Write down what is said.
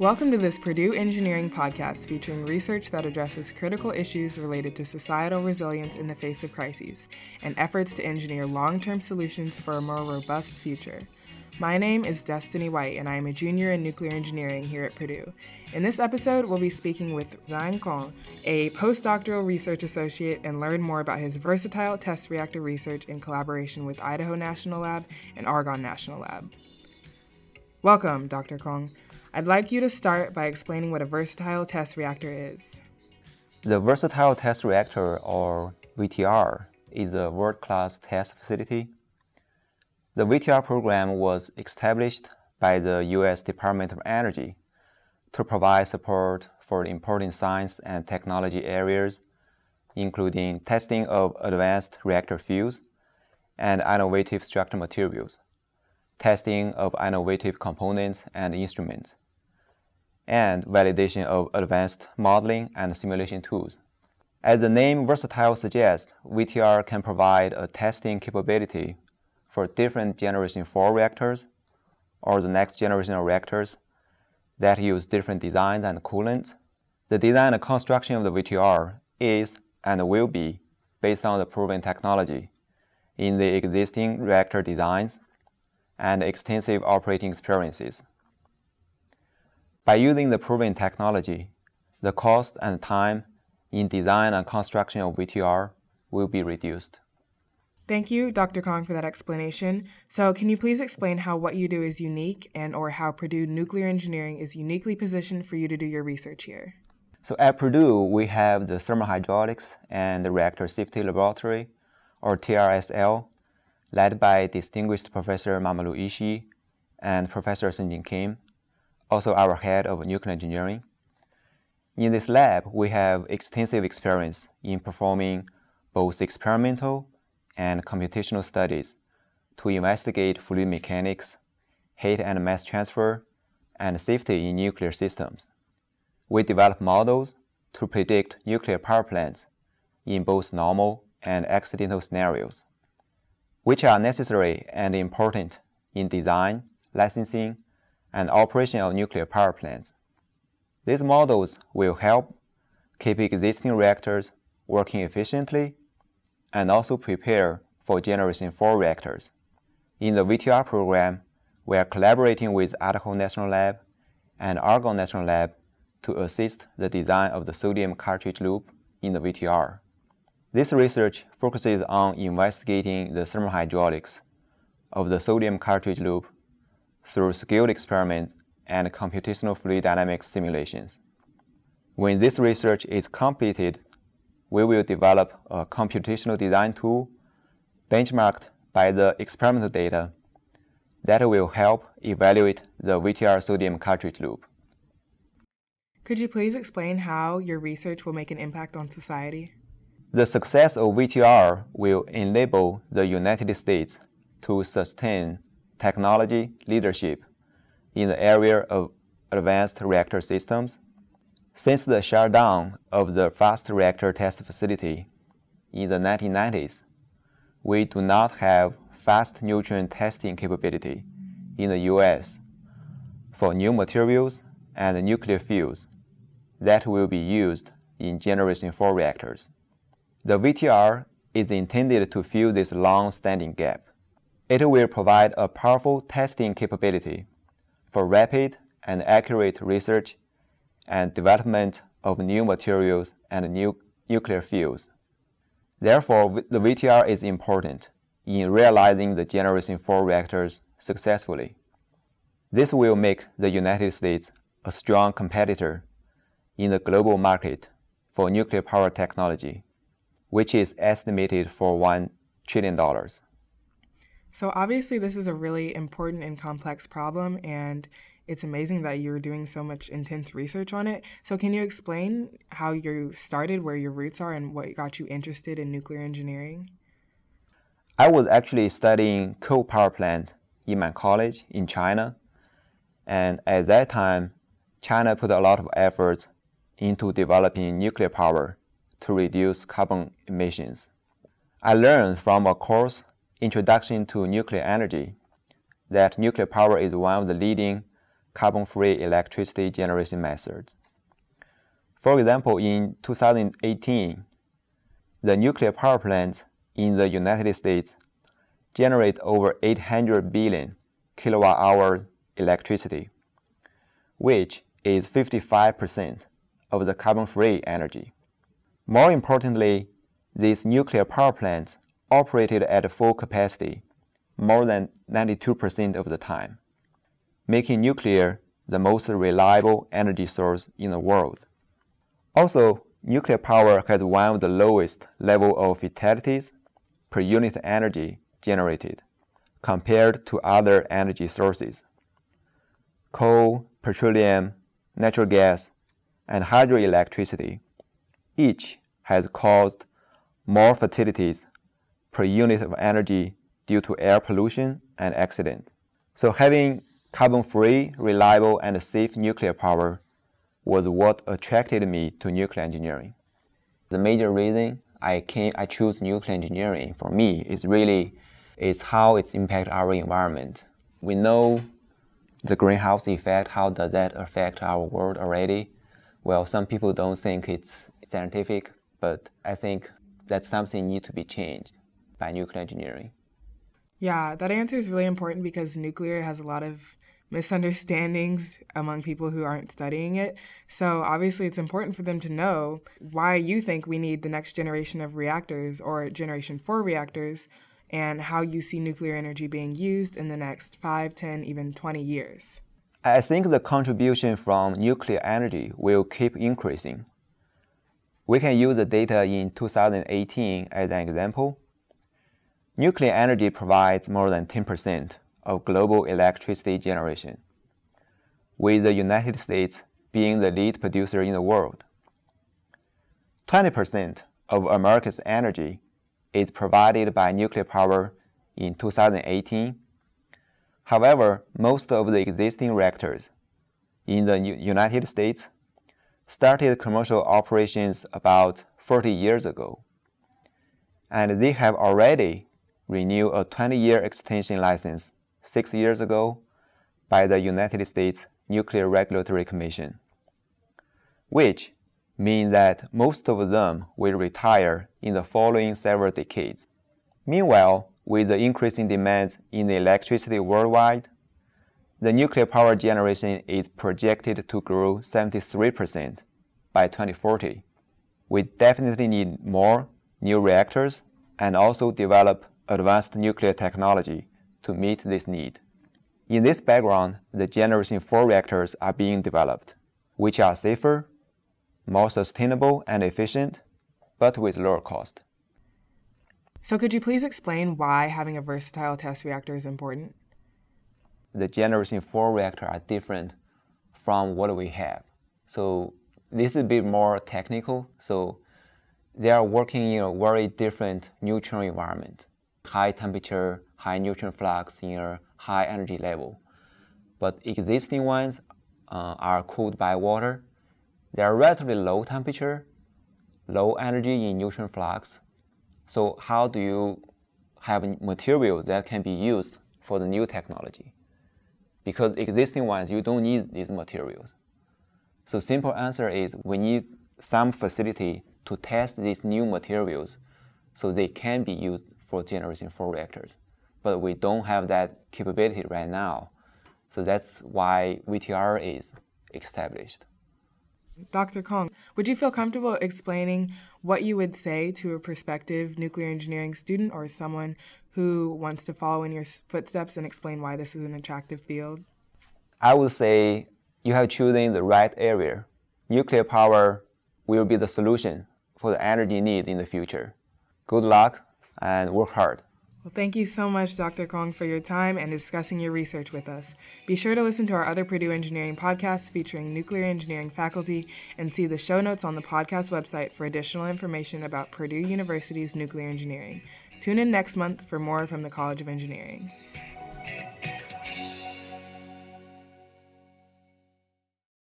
Welcome to this Purdue Engineering podcast featuring research that addresses critical issues related to societal resilience in the face of crises and efforts to engineer long term solutions for a more robust future. My name is Destiny White, and I am a junior in nuclear engineering here at Purdue. In this episode, we'll be speaking with Zhang Kong, a postdoctoral research associate, and learn more about his versatile test reactor research in collaboration with Idaho National Lab and Argonne National Lab. Welcome, Dr. Kong. I'd like you to start by explaining what a versatile test reactor is. The Versatile Test Reactor, or VTR, is a world class test facility. The VTR program was established by the U.S. Department of Energy to provide support for important science and technology areas, including testing of advanced reactor fuels and innovative structural materials, testing of innovative components and instruments, and validation of advanced modeling and simulation tools. As the name Versatile suggests, VTR can provide a testing capability for different generation 4 reactors or the next generation of reactors that use different designs and coolants. The design and construction of the VTR is and will be based on the proven technology in the existing reactor designs and extensive operating experiences. By using the proven technology, the cost and time in design and construction of VTR will be reduced. Thank you, Dr. Kong, for that explanation. So, can you please explain how what you do is unique and or how Purdue Nuclear Engineering is uniquely positioned for you to do your research here? So at Purdue, we have the Thermal Hydraulics and the Reactor Safety Laboratory, or TRSL, led by distinguished Professor Mamoru Ishii and Professor Seungjin Kim, also our head of nuclear engineering. In this lab, we have extensive experience in performing both experimental and computational studies to investigate fluid mechanics, heat and mass transfer, and safety in nuclear systems. We develop models to predict nuclear power plants in both normal and accidental scenarios, which are necessary and important in design, licensing, and operation of nuclear power plants. These models will help keep existing reactors working efficiently and also prepare for Generation 4 reactors. In the VTR program, we are collaborating with Idaho National Lab and Argonne National Lab to assist the design of the sodium cartridge loop in the VTR. This research focuses on investigating the thermal hydraulics of the sodium cartridge loop through scaled experiments and computational fluid dynamics simulations. When this research is completed, we will develop a computational design tool benchmarked by the experimental data that will help evaluate the VTR sodium cartridge loop. Could you please explain how your research will make an impact on society? The success of VTR will enable the United States to sustain technology leadership in the area of advanced reactor systems. Since the shutdown of the fast reactor test facility in the 1990s, we do not have fast neutron testing capability in the US for new materials and nuclear fuels that will be used in Generation 4 reactors. The VTR is intended to fill this long standing gap. It will provide a powerful testing capability for rapid and accurate research and development of new materials and new nuclear fuels. Therefore, the VTR is important in realizing the Generation 4 reactors successfully. This will make the United States a strong competitor in the global market for nuclear power technology, which is estimated for $1 trillion. So, obviously, this is a really important and complex problem, and it's amazing that you're doing so much intense research on it. So, can you explain how you started, where your roots are, and what got you interested in nuclear engineering? I was actually studying coal power plant in my college in China, and at that time, China put a lot of effort into developing nuclear power to reduce carbon emissions. I learned from a course Introduction to Nuclear Energy that nuclear power is one of the leading carbon free electricity generation methods. For example, in 2018, the nuclear power plants in the United States generate over 800 billion kilowatt hour electricity, which is 55% of the carbon free energy. More importantly, these nuclear power plants operated at full capacity more than 92% of the time, making nuclear the most reliable energy source in the world. Also, nuclear power has one of the lowest level of fatalities per unit energy generated compared to other energy sources. Coal, petroleum, natural gas, and hydroelectricity each has caused more fatalities per unit of energy due to air pollution and accident. So having carbon-free, reliable, and safe nuclear power was what attracted me to nuclear engineering. The major reason I came, I choose nuclear engineering for me is really is how it impacts our environment. We know the greenhouse effect. How does that affect our world already? Well, some people don't think it's scientific, but I think that's something need to be changed by nuclear engineering. Yeah, that answer is really important because nuclear has a lot of misunderstandings among people who aren't studying it. So obviously, it's important for them to know why you think we need the next generation of reactors or generation four reactors and how you see nuclear energy being used in the next 5, 10, even 20 years. I think the contribution from nuclear energy will keep increasing. We can use the data in 2018 as an example. Nuclear energy provides more than 10% of global electricity generation, with the United States being the lead producer in the world. 20% of America's energy is provided by nuclear power in 2018. However, most of the existing reactors in the United States started commercial operations about 40 years ago, and they have already renewed a 20 year extension license six years ago by the United States Nuclear Regulatory Commission, which means that most of them will retire in the following several decades. Meanwhile, with the increasing demand in electricity worldwide, the nuclear power generation is projected to grow 73% by 2040. We definitely need more new reactors and also develop advanced nuclear technology to meet this need. In this background, the Generation 4 reactors are being developed, which are safer, more sustainable and efficient, but with lower cost. So, could you please explain why having a versatile test reactor is important? The Generation 4 reactor are different from what we have. So, this is a bit more technical. So, they are working in a very different neutron environment, high temperature, high neutron flux in a high energy level. But existing ones uh, are cooled by water. They are relatively low temperature, low energy in neutron flux. So how do you have materials that can be used for the new technology? Because existing ones, you don't need these materials. So simple answer is we need some facility to test these new materials so they can be used for generation 4 reactors but we don't have that capability right now. So that's why VTR is established. Dr. Kong, would you feel comfortable explaining what you would say to a prospective nuclear engineering student or someone who wants to follow in your footsteps and explain why this is an attractive field? I would say you have chosen the right area. Nuclear power will be the solution for the energy need in the future. Good luck and work hard. Well, thank you so much, Dr. Kong, for your time and discussing your research with us. Be sure to listen to our other Purdue Engineering podcasts featuring nuclear engineering faculty and see the show notes on the podcast website for additional information about Purdue University's nuclear engineering. Tune in next month for more from the College of Engineering.